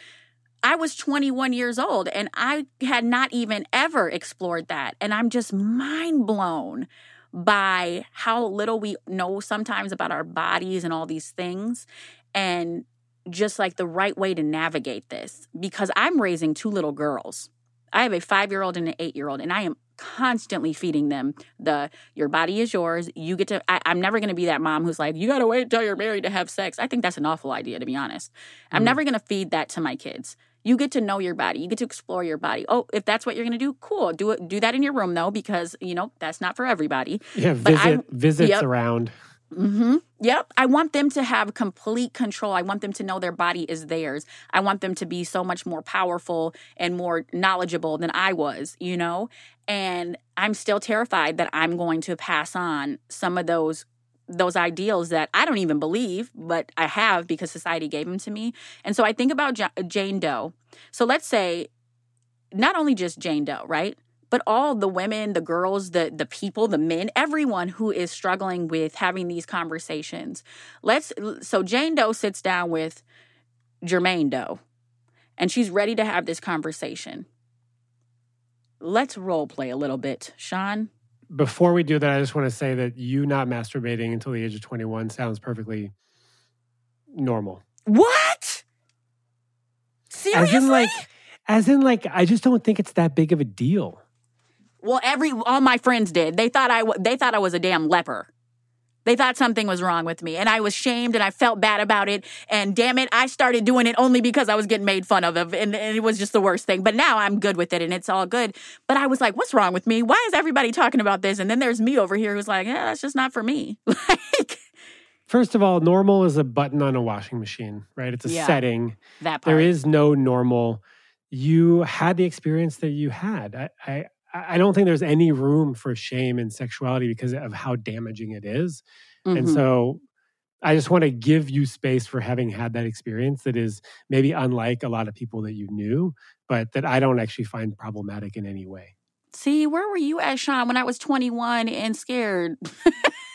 I was 21 years old and I had not even ever explored that, and I'm just mind blown by how little we know sometimes about our bodies and all these things, and just like the right way to navigate this because I'm raising two little girls I have a five year old and an eight year old, and I am constantly feeding them the your body is yours. You get to, I, am never going to be that mom who's like, you got to wait until you're married to have sex. I think that's an awful idea, to be honest. I'm mm never going to feed that to my kids. You get to know your body. You get to explore your body. Oh, if that's what you're going to do, cool. Do it. Do that in your room though, because you know that's not for everybody. Yeah, visit I, visits yep. around. Mm-hmm. Yep. I want them to have complete control. I want them to know their body is theirs. I want them to be so much more powerful and more knowledgeable than I was, you know? And I'm still terrified that I'm going to pass on some of those those ideals that I don't even believe, but I have because society gave them to me. And so I think about Jane Doe. So let's say not only just Jane Doe, right? But all the women, the girls, the the people, the men, everyone who is struggling with having these conversations. Let's so Jane Doe sits down with Jermaine Doe and she's ready to have this conversation. Let's role play a little bit, Shaun. Before we do that, I just want to say that you not masturbating until the age of 21 sounds perfectly normal. What? Seriously? As in like as in like I just don't think it's that big of a deal. Well, every all my friends did. They thought I they thought I was a damn leper. They thought something was wrong with me, and I was shamed, and I felt bad about it. And damn it, I started doing it only because I was getting made fun of, and, and it was just the worst thing. But now I'm good with it, and it's all good. But I was like, "What's wrong with me? Why is everybody talking about this?" And then there's me over here who's like, "Yeah, that's just not for me." like, First of all, normal is a button on a washing machine, right? It's a yeah, setting. That part. There is no normal. You had the experience that you had. I, I I don't think there's any room for shame in sexuality because of how damaging it is. Mm-hmm. And so I just want to give you space for having had that experience that is maybe unlike a lot of people that you knew, but that I don't actually find problematic in any way. See, where were you at, Shaun, when I was 21 and scared?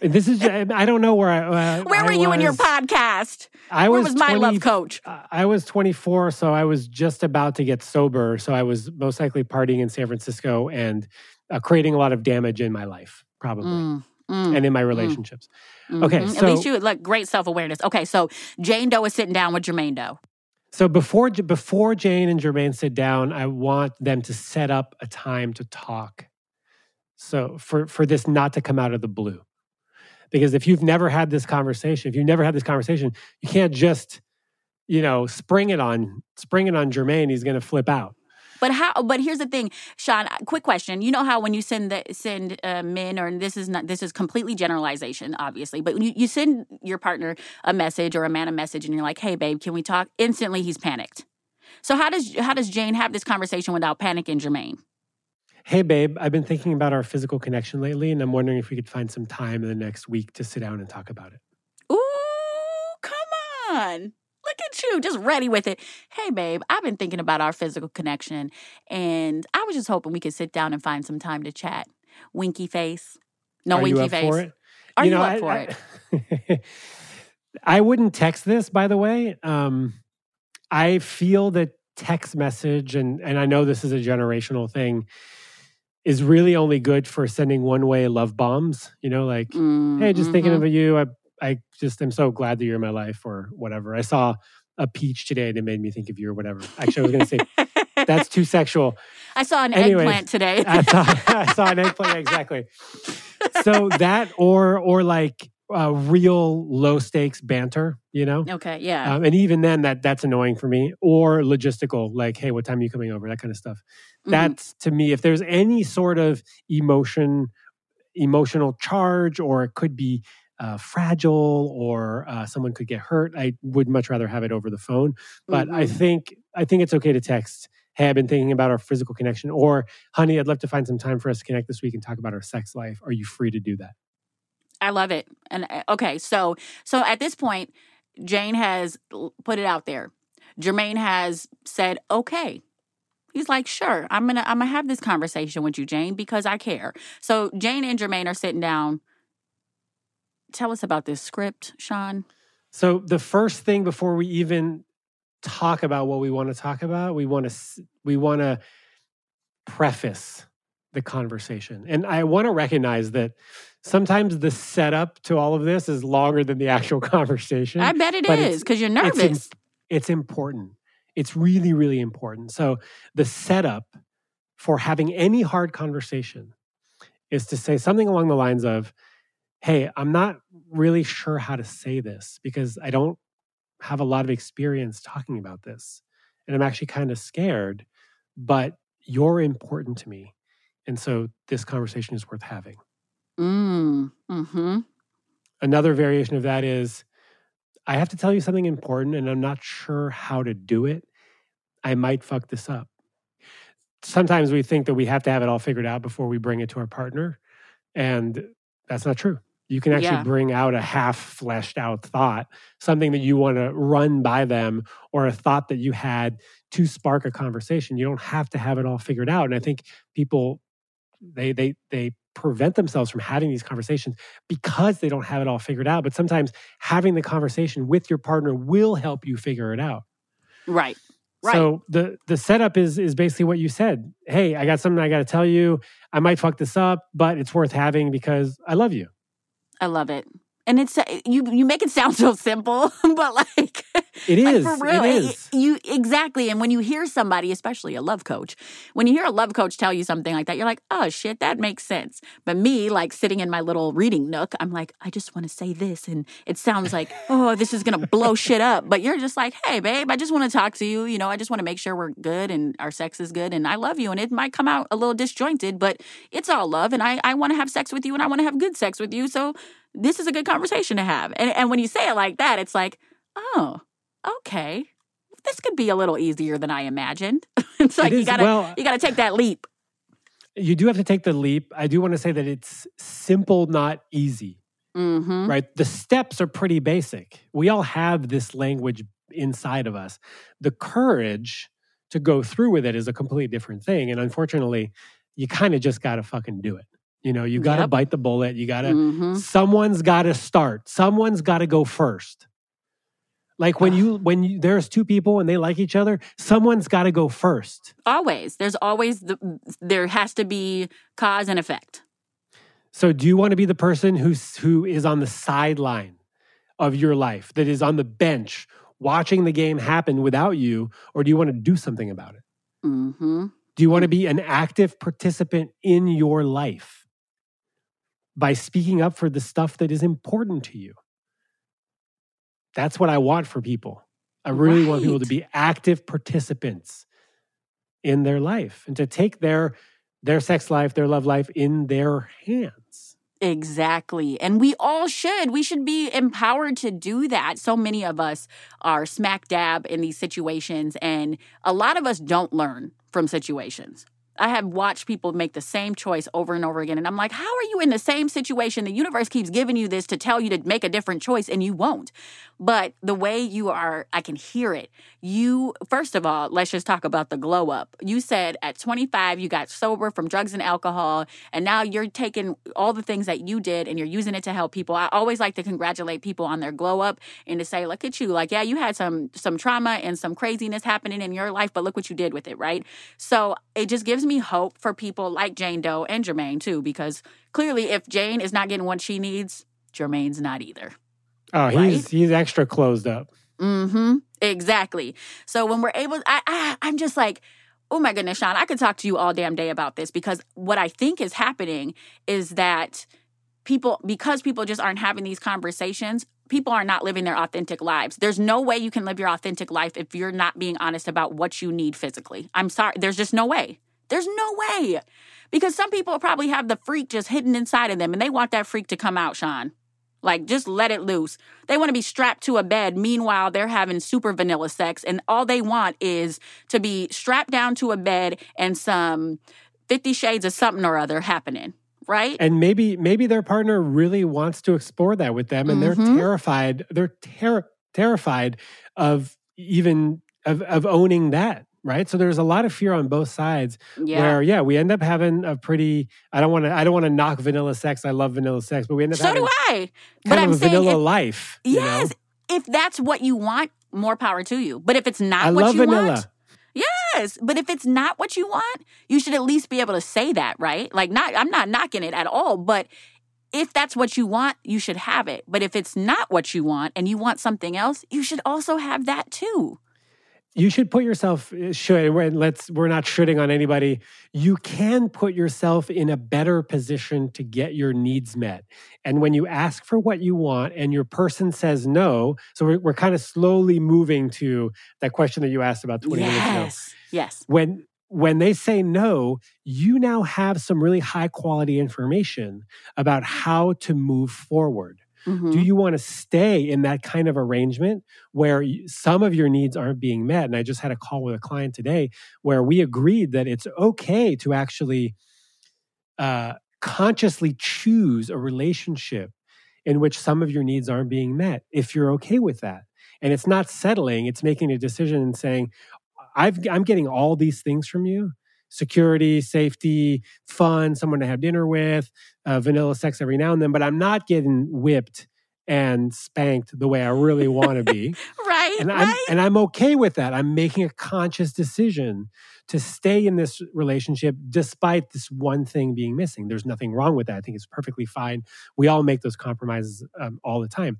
this is I don't know where I uh, where were I you was, in your podcast? I was, was my love coach. I was 24, so I was just about to get sober. So I was most likely partying in San Francisco and uh, creating a lot of damage in my life, probably. Mm. Mm, and in my mm. relationships. Mm, okay, mm-hmm. so, at least you like great self awareness. Okay, so Jane Doe is sitting down with Jermaine Doe. So before before Jane and Jermaine sit down, I want them to set up a time to talk. So for for this not to come out of the blue. Because if you've never had this conversation, if you've never had this conversation, you can't just, you know, spring it on spring it on Jermaine. He's going to flip out. But how? But here's the thing, Shaun. Quick question. You know how when you send the send uh, men, or this is not this is completely generalization, obviously. But when you, you send your partner a message or a man a message, and you're like, "Hey, babe, can we talk?" Instantly, he's panicked. So how does how does Jane have this conversation without panicking Jermaine? Hey, babe, I've been thinking about our physical connection lately, and I'm wondering if we could find some time in the next week to sit down and talk about it. Ooh, come on. Look at you, just ready with it. Hey, babe, I've been thinking about our physical connection, and I was just hoping we could sit down and find some time to chat. Winky face. No Are winky face. For it? Are you, know, up I, for I, it? I wouldn't text this, by the way. Um, I feel that text message, and and I know this is a generational thing is really only good for sending one way love bombs, you know, like, mm, hey, just mm-hmm. thinking of you. I, I just am so glad that you're in my life or whatever. I saw a peach today that made me think of you or whatever. Actually, I was going to say that's too sexual. I saw an Anyways, eggplant today. I, saw, I saw an eggplant, exactly. So that or, or like, uh, real low stakes banter, you know? Okay, yeah. Um, and even then, that that's annoying for me. Or logistical, like, hey, what time are you coming over? That kind of stuff. Mm-hmm. That's to me, if there's any sort of emotion, emotional charge, or it could be uh, fragile or uh, someone could get hurt, I would much rather have it over the phone. But mm-hmm. I think I think it's okay to text. Hey, I've been thinking about our physical connection, or honey, I'd love to find some time for us to connect this week and talk about our sex life. Are you free to do that? I love it. And uh, okay, so so at this point, Jane has put it out there. Jermaine has said, "Okay." He's like, "Sure, I'm gonna I'm gonna have this conversation with you, Jane, because I care." So Jane and Jermaine are sitting down. Tell us about this script, Shaun. So the first thing before we even talk about what we want to talk about, we want to we want to preface the conversation, and I want to recognize that sometimes the setup to all of this is longer than the actual conversation. I bet it is because you're nervous. It's, it's, important. It's really, really important. So the setup for having any hard conversation is to say something along the lines of, Hey, I'm not really sure how to say this because I don't have a lot of experience talking about this. And I'm actually kind of scared, but you're important to me. And so this conversation is worth having. Mm, hmm Another variation of that is I have to tell you something important and I'm not sure how to do it. I might fuck this up. Sometimes we think that we have to have it all figured out before we bring it to our partner. And that's not true. You can actually yeah. bring out a half fleshed out thought, something that you want to run by them, or a thought that you had to spark a conversation. You don't have to have it all figured out. And I think people they they they prevent themselves from having these conversations because they don't have it all figured out. But sometimes having the conversation with your partner will help you figure it out. Right. Right. So the the setup is is basically what you said. Hey, I got something I got to tell you. I might fuck this up, but it's worth having because I love you. I love it and it's uh, you you make it sound so simple but like it is like for real it is. you exactly. And when you hear somebody especially a love coach when you hear a love coach tell you something like that you're like oh shit that makes sense. But me like sitting in my little reading nook i'm like i just want to say this and it sounds like oh this is gonna blow shit up. But you're just like hey babe i just want to talk to you you know i just want to make sure we're good and our sex is good and i love you. And it might come out a little disjointed but it's all love and i, I want to have sex with you and i want to have good sex with you so this is a good conversation to have. And, and when you say it like that, it's like, oh, okay. This could be a little easier than I imagined. it's like you gotta well, you gotta take that leap. You do have to take the leap. I do want to say that it's simple, not easy. Mm-hmm. Right? The steps are pretty basic. We all have this language inside of us. The courage to go through with it is a completely different thing. And unfortunately, you kind of just got to fucking do it. You know, you got to yep. bite the bullet. You got to, mm-hmm. someone's got to start. Someone's got to go first. Like when you, when you, there's two people and they like each other, someone's got to go first. Always. There's always, the, there has to be cause and effect. So do you want to be the person who's, who is on the sideline of your life, that is on the bench watching the game happen without you, or do you want to do something about it? Mm-hmm. Do you want to be an active participant in your life? By speaking up for the stuff that is important to you. That's what I want for people. I really right. want people to be active participants in their life and to take their their sex life, their love life in their hands. Exactly. And we all should. We should be empowered to do that. So many of us are smack dab in these situations, and a lot of us don't learn from situations. I have watched people make the same choice over and over again. And I'm like, how are you in the same situation? The universe keeps giving you this to tell you to make a different choice and you won't. But the way you are, I can hear it. You, first of all, let's just talk about the glow up. You said at 25, you got sober from drugs and alcohol, and now you're taking all the things that you did and you're using it to help people. I always like to congratulate people on their glow up and to say, look at you. Like, yeah, you had some some trauma and some craziness happening in your life, but look what you did with it, right? So it just gives me hope for people like Jane Doe and Jermaine too, because clearly, if Jane is not getting what she needs, Jermaine's not either. Oh, right? he's he's extra closed up. Mm-hmm. Exactly. So when we're able, I, I I'm just like, oh my goodness, Shaun, I could talk to you all damn day about this because what I think is happening is that people because people just aren't having these conversations people are not living their authentic lives there's no way you can live your authentic life if you're not being honest about what you need physically i'm sorry there's just no way there's no way. Because some people probably have the freak just hidden inside of them and they want that freak to come out, Shaun. Like, just let it loose. They want to be strapped to a bed. Meanwhile, they're having super vanilla sex, and all they want is to be strapped down to a bed and some Fifty Shades of something or other happening. Right. And maybe maybe their partner really wants to explore that with them, and mm-hmm. they're terrified. They're ter- terrified of even of, of owning that right so there's a lot of fear on both sides yeah. where yeah we end up having a pretty i don't want to i don't want to knock vanilla sex i love vanilla sex but we end up so having do i but i'm a vanilla if, life yes know? if that's what you want more power to you but if it's not I what love you vanilla. want yes but if it's not what you want you should at least be able to say that right like not i'm not knocking it at all but if that's what you want, you should have it. But if it's not what you want and you want something else, you should also have that too you should put yourself eh, should let's we're not shitting on anybody. You can put yourself in a better position to get your needs met. And when you ask for what you want and your person says no so we're, we're kind of slowly moving to that question that you asked about 20 yes. minutes ago. Yes. When when they say no you now have some really high quality information about how to move forward Mm-hmm. Do you want to stay in that kind of arrangement where some of your needs aren't being met? And I just had a call with a client today where we agreed that it's okay to actually uh, consciously choose a relationship in which some of your needs aren't being met if you're okay with that. And it's not settling, it's making a decision and saying, I've, I'm getting all these things from you security, safety, fun, someone to have dinner with, uh, vanilla sex every now and then, but I'm not getting whipped and spanked the way I really want to be. right. And. I'm and I'm okay with that. I'm making a conscious decision to stay in this relationship despite this one thing being missing. There's nothing wrong with that. I think it's perfectly fine. We all make those compromises um, all the time.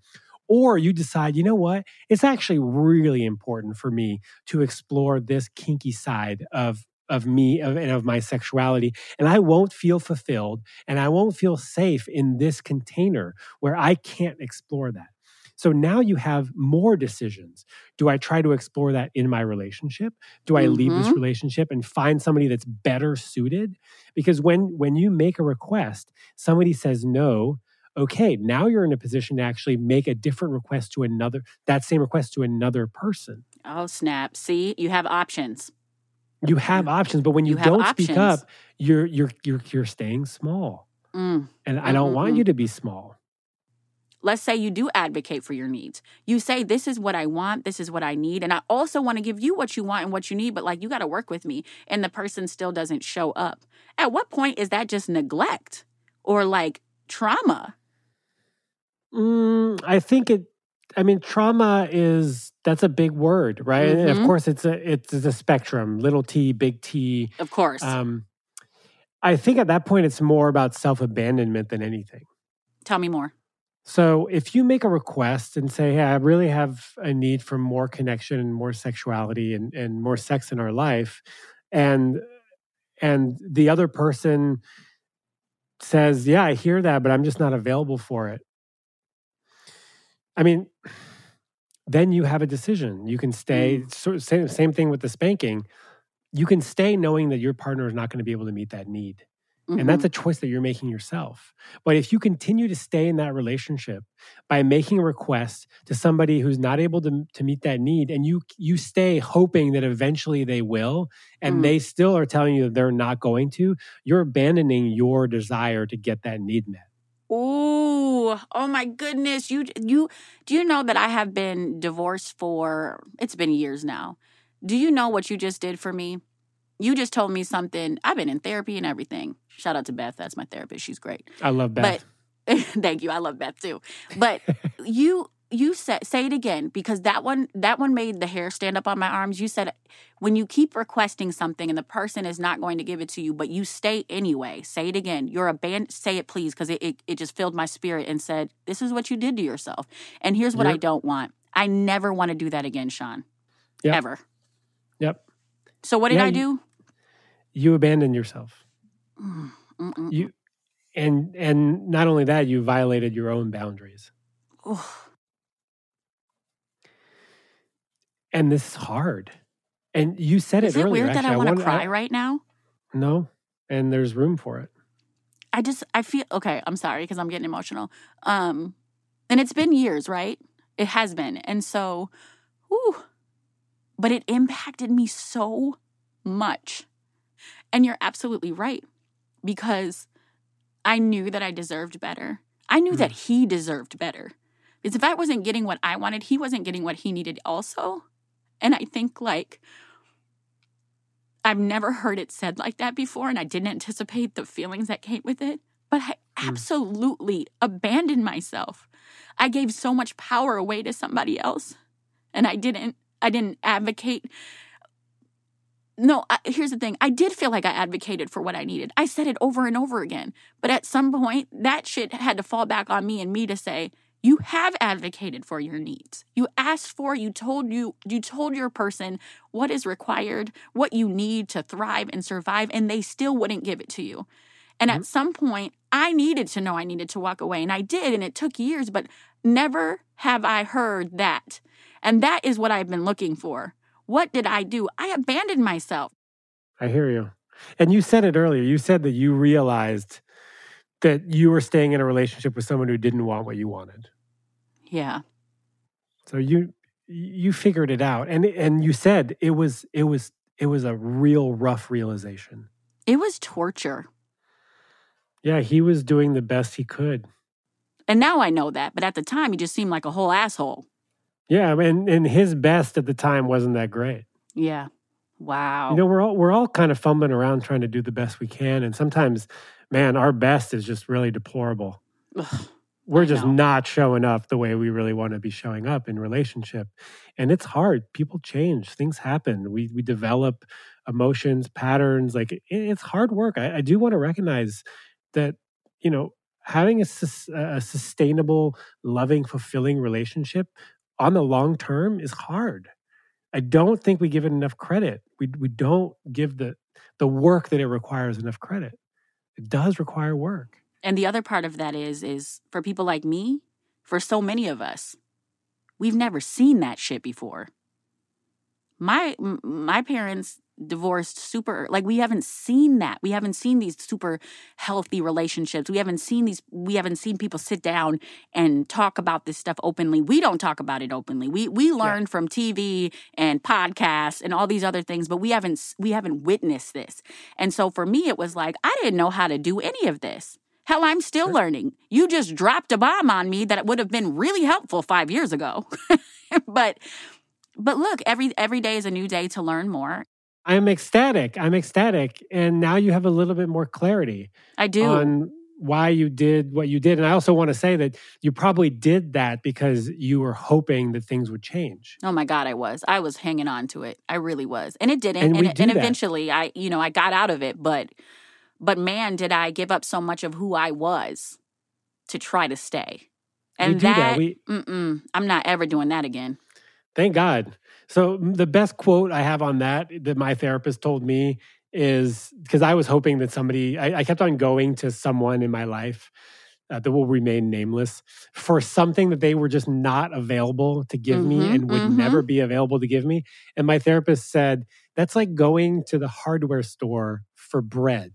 Or you decide, you know what? It's actually really important for me to explore this kinky side of of me of, and of my sexuality. And I won't feel fulfilled and I won't feel safe in this container where I can't explore that. So now you have more decisions. Do I try to explore that in my relationship? Do I mm-hmm. leave this mm-hmm. relationship and find somebody that's better suited? Because when when you make a request, somebody says no, okay, now you're in a position to actually make a different request to another that same request to another person. Oh, snap. See, you have options. You have options, but when you, you don't speak up, you're you're you're you're staying small. Mm. And I don't mm-hmm. want you to be small. Let's say you do advocate for your needs. You say, This is what I want, this is what I need. And I also want to give you what you want and what you need, but like you got to work with me. And the person still doesn't show up. At what point is that just neglect or like trauma? Mm, I think it I mean, trauma is that's a big word, right? Mm-hmm. And of course, it's a it's a spectrum, little t, big T. Of course. Um, I think at that point, it's more about self abandonment than anything. Tell me more. So, if you make a request and say, "Hey, I really have a need for more connection and more sexuality and, and more sex in our life," and and the other person says, "Yeah, I hear that, but I'm just not available for it," I mean, then you have a decision. You can stay. Mm. Sort of same, same thing with the spanking. You can stay knowing that your partner is not going to be able to meet that need. Mm-hmm. And that's mm-hmm. a choice that you're making yourself. But if you continue to stay in that relationship by making a request to somebody who's not able to, to meet that need, and you you stay hoping that eventually they will, and mm. they still are telling you that they're not going to, you're abandoning your desire to get that need met. Ooh, oh my goodness. You you do you know that I have been divorced for it's been years now. Do you know what you just did for me? You just told me something. I've been in therapy and everything. Shout out to Beth, that's my therapist. She's great. I love Beth. But thank you. I love Beth too. But you you said say it again because that one that one made the hair stand up on my arms. You said when you keep requesting something and the person is not going to give it to you, but you stay anyway. Say it again. You're a band. Say it please because it, it, it just filled my spirit and said this is what you did to yourself. And here's what yep. I don't want. I never want to do that again, Shaun. Yep. Ever. Yep. So what did yeah, I do? You, you abandoned yourself. Mm-mm. You and and not only that, you violated your own boundaries. And this is hard. And you said is it, earlier. Weird that I, I want to cry I, right now. No, and there's room for it. I just I feel okay. I'm sorry because I'm getting emotional. Um, And it's been years, right? It has been. And so, whew, but it impacted me so much. And you're absolutely right because I knew that I deserved better. I knew mm. that he deserved better. Because if I wasn't getting what I wanted, he wasn't getting what he needed also. And I think like I've never heard it said like that before, and I didn't anticipate the feelings that came with it. But I mm. absolutely abandoned myself. I gave so much power away to somebody else, and I didn't. I didn't advocate. No, I, here's the thing. I did feel like I advocated for what I needed. I said it over and over again. But at some point, that shit had to fall back on me and me to say, you have advocated for your needs. You asked for you told you you told your person what is required what you need to thrive and survive and they still wouldn't give it to you. And mm-hmm. at some point i needed to know i needed to walk away and i did and it took years but never have i heard that. And that is what i've been looking for. What did i do? I abandoned myself. I hear you. And you said it earlier. You said that you realized that you were staying in a relationship with someone who didn't want what you wanted. Yeah. So you you figured it out and and you said it was it was it was a real rough realization. It was torture. Yeah, he was doing the best he could. And now I know that, but at the time he just seemed like a whole asshole. Yeah, and and his best at the time wasn't that great. Yeah. Wow. You know, we're all we're all kind of fumbling around trying to do the best we can and sometimes man, our best is just really deplorable. Ugh, We're just not showing up the way we really want to be showing up in relationship. And it's hard. People change. Things happen. We we develop emotions, patterns. Like it, it's hard work. I, I do want to recognize that, you know, having a, a sustainable, loving, fulfilling relationship on the long term is hard. I don't think we give it enough credit. We we don't give the the work that it requires enough credit. It does require work. And the other part of that is is for people like me, for so many of us, we've never seen that shit before. My my parents divorced super like we haven't seen that we haven't seen these super healthy relationships we haven't seen these we haven't seen people sit down and talk about this stuff openly we don't talk about it openly we we learn yeah. from tv and podcasts and all these other things but we haven't we haven't witnessed this and so for me it was like i didn't know how to do any of this Hell, I'm still sure. learning. You just dropped a bomb on me that would have been really helpful five years ago. but but look, every every day is a new day to learn more. I'm ecstatic. I'm ecstatic. And now you have a little bit more clarity. I do. On why you did what you did. And I also want to say that you probably did that because you were hoping that things would change. Oh my God, I was. I was hanging on to it. I really was. And it didn't. And, and, and eventually I, you know, I got out of it. But but man, did I give up so much of who I was to try to stay. And that, that. We, I'm not ever doing that again. Thank God. So the best quote I have on that that my therapist told me is because I was hoping that somebody I, I, kept on going to someone in my life uh, that will remain nameless for something that they were just not available to give mm-hmm, me and would mm-hmm. never be available to give me. And my therapist said that's like going to the hardware store for bread.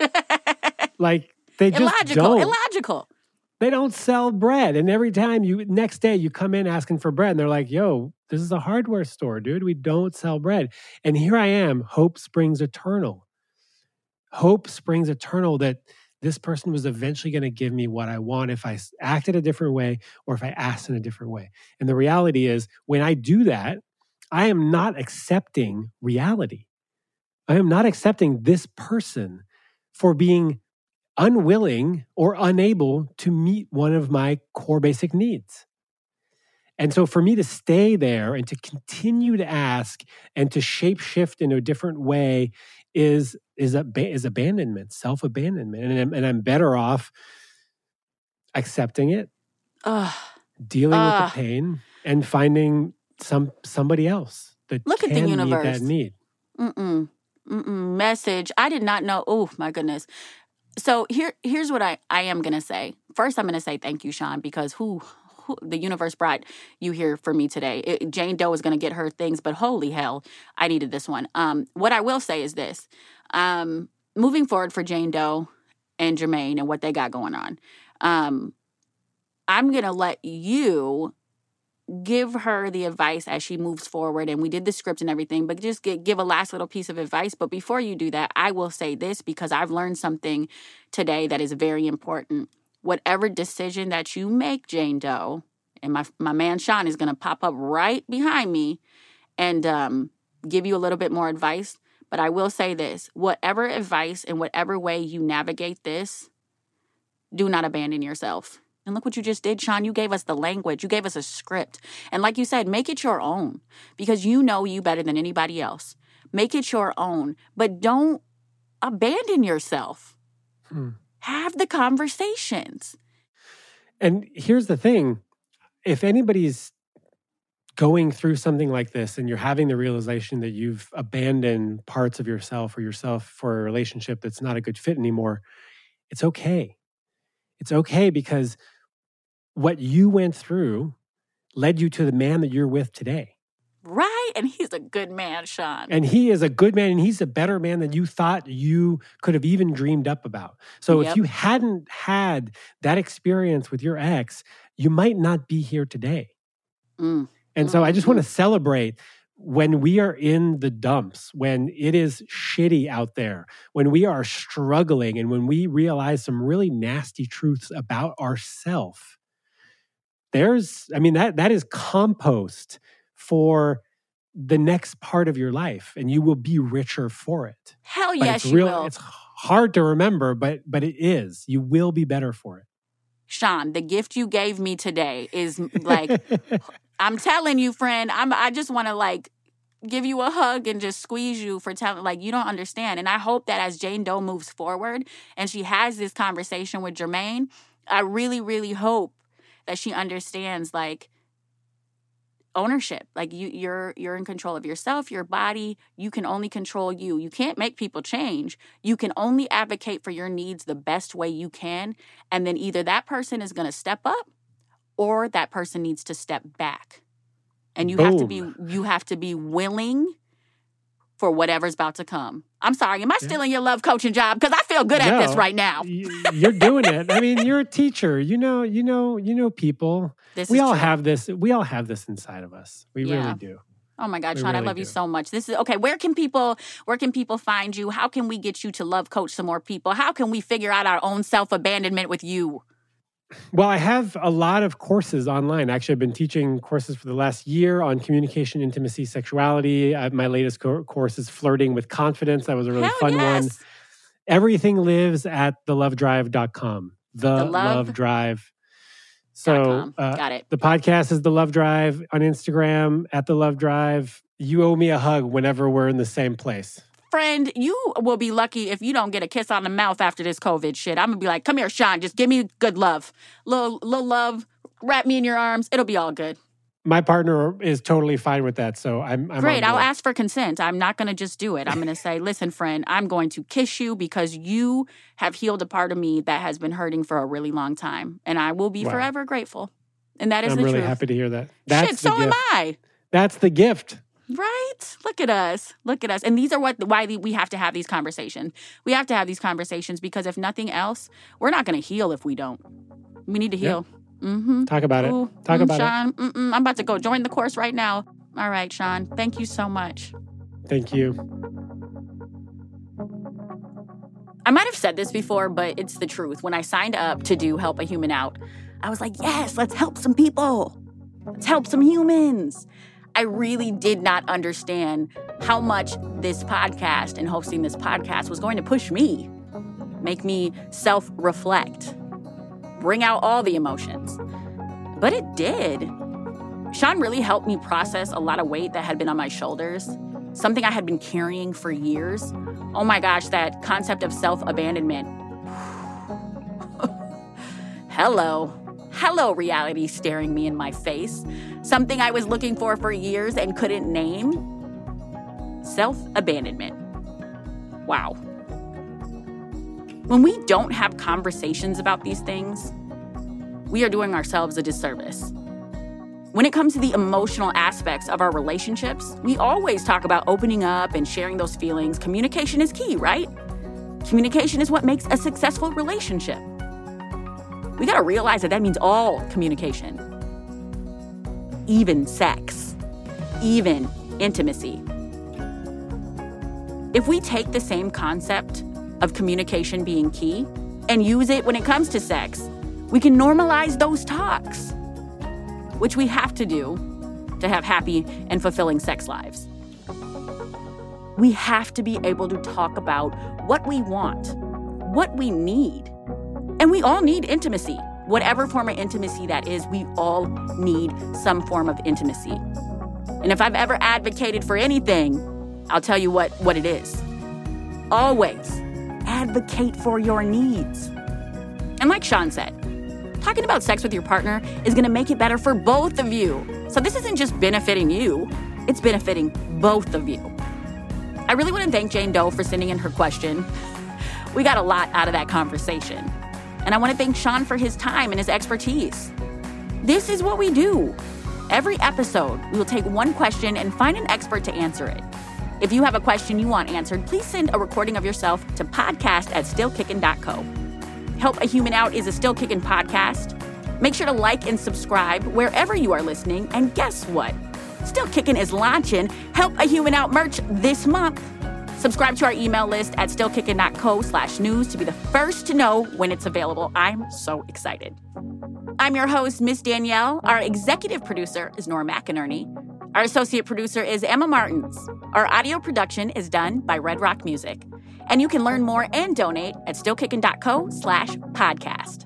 like they just illogical, don't. illogical they don't sell bread. And every time you next day you come in asking for bread, and they're like, yo, this is a hardware store, dude. We don't sell bread. And here I am, hope springs eternal. Hope springs eternal that this person was eventually going to give me what I want if I acted a different way or if I asked in a different way. And the reality is, when I do that, I am not accepting reality. I am not accepting this person for being unwilling or unable to meet one of my core basic needs. And so for me to stay there and to continue to ask and to shape shift in a different way is is is abandonment, self abandonment, and I'm, and I'm better off accepting it, uh, dealing uh, with the pain, and finding some somebody else that look at the universe meet that need. Mm-mm. Mm-mm. Message. I did not know. Oh my goodness so here here's what I, I am gonna say. First, I'm gonna say thank you, Shaun, because who, who the universe brought you here for me today. It, Jane Doe is gonna get her things, but holy hell, I needed this one. Um, what I will say is this: um, moving forward for Jane Doe and Jermaine and what they got going on. Um, I'm going to let you give her the advice as she moves forward and we did the script and everything but just get, give a last little piece of advice but before you do that i will say this because i've learned something today that is very important whatever decision that you make jane doe and my, my man shaun is going to pop up right behind me and um, give you a little bit more advice but i will say this whatever advice and whatever way you navigate this do not abandon yourself and look what you just did, Shaun. You gave us the language, you gave us a script. And like you said, make it your own because you know you better than anybody else. Make it your own, but don't abandon yourself. Hmm. Have the conversations. And here's the thing if anybody's going through something like this and you're having the realization that you've abandoned parts of yourself or yourself for a relationship that's not a good fit anymore, it's okay. It's okay because what you went through led you to the man that you're with today. Right. And he's a good man, Shaun. And he is a good man and he's a better man than you thought you could have even dreamed up about. So yep. if you hadn't had that experience with your ex, you might not be here today. Mm. And so I just want to mm-hmm. celebrate when we are in the dumps, when it is shitty out there, when we are struggling, and when we realize some really nasty truths about ourselves there's i mean that that is compost for the next part of your life and you will be richer for it. Hell yes you real, will. it's hard to remember but but it is. You will be better for it. Shaun the gift you gave me today is like i'm telling you friend i'm i just want to like give you a hug and just squeeze you for telling like you don't understand and i hope that as jane doe moves forward and she has this conversation with jermaine i really really hope that she understands like ownership. Like you you're you're in control of yourself your body. You can only control you. You can't make people change. You can only advocate for your needs the best way you can. And then either that person is going to step up or that person needs to step back. And you Boom. have to be you have to be willing for whatever's about to come. I'm sorry, am I yeah. stealing your love coaching job? Because I feel good no, at this right now. you're doing it. I mean, you're a teacher. You know, you know, you know people. This we all true. have this. We all have this inside of us. We yeah. really do. Oh my God, Shaun, really I love do. you so much. This is okay. Where can people where can people find you? How can we get you to love coach some more people? How can we figure out our own self-abandonment with you? Well, I have a lot of courses online. Actually, I've been teaching courses for the last year on communication, intimacy, sexuality. I, my latest co- course is flirting with confidence. That was a really Hell fun yes. one. Everything lives at thelovedrive.com. The, the love, love Drive. So, uh, got it. The podcast is The Love Drive on Instagram at The Love Drive. You owe me a hug whenever we're in the same place friend, you will be lucky if you don't get a kiss on the mouth after this COVID shit. I'm gonna be like, come here, Shaun, just give me good love. Little little love, wrap me in your arms. It'll be all good. My partner is totally fine with that. So I'm, I'm great. I'll ask for consent. I'm not to just do it. I'm to say, listen, friend, I'm going to kiss you because you have healed a part of me that has been hurting for a really long time. And I will be wow. forever grateful. And that is I'm the really truth. happy to hear that. That's Shit, so gift. am I. That's the gift. Right? Look at us. Look at us. And these are what why we have to have these conversations. We have to have these conversations because if nothing else, we're not going to heal if we don't. We need to heal. Mm-hmm. Talk about Ooh, it. Talk mm, about Shaun, it. Mm-mm, I'm about to go join the course right now. All right, Shaun. Thank you so much. Thank you. I might have said this before, but it's the truth. When I signed up to do Help a Human Out, I was like, yes, let's help some people. Let's help some humans. I really did not understand how much this podcast and hosting this podcast was going to push me, make me self reflect, bring out all the emotions. But it did. Shaun really helped me process a lot of weight that had been on my shoulders, something I had been carrying for years. Oh my gosh, that concept of self abandonment. Hello. Hello, reality staring me in my face. Something I was looking for for years and couldn't name. Self abandonment. Wow. When we don't have conversations about these things, we are doing ourselves a disservice. When it comes to the emotional aspects of our relationships, we always talk about opening up and sharing those feelings. Communication is key, right? Communication is what makes a successful relationship. We got to realize that that means all communication, even sex, even intimacy. If we take the same concept of communication being key and use it when it comes to sex, we can normalize those talks, which we have to do to have happy and fulfilling sex lives. We have to be able to talk about what we want, what we need. And we all need intimacy. Whatever form of intimacy that is, we all need some form of intimacy. And if I've ever advocated for anything, I'll tell you what, what it is. Always advocate for your needs. And like Shaun said, talking about sex with your partner is gonna make it better for both of you. So this isn't just benefiting you, it's benefiting both of you. I really want to thank Jane Doe for sending in her question. We got a lot out of that conversation. And I want to thank Shaun for his time and his expertise. This is what we do. Every episode, we will take one question and find an expert to answer it. If you have a question you want answered, please send a recording of yourself to podcast at stillkickin.co. Help a Human Out is a Still Kickin' podcast. Make sure to like and subscribe wherever you are listening. And guess what? Still Kickin' is launching Help a Human Out merch this month. Subscribe to our email list at stillkickin.co slash news to be the first to know when it's available. I'm so excited. I'm your host, Miss Danielle. Our executive producer is Nora McInerney. Our associate producer is Emma Martins. Our audio production is done by Red Rock Music. And you can learn more and donate at stillkickin.co slash podcast.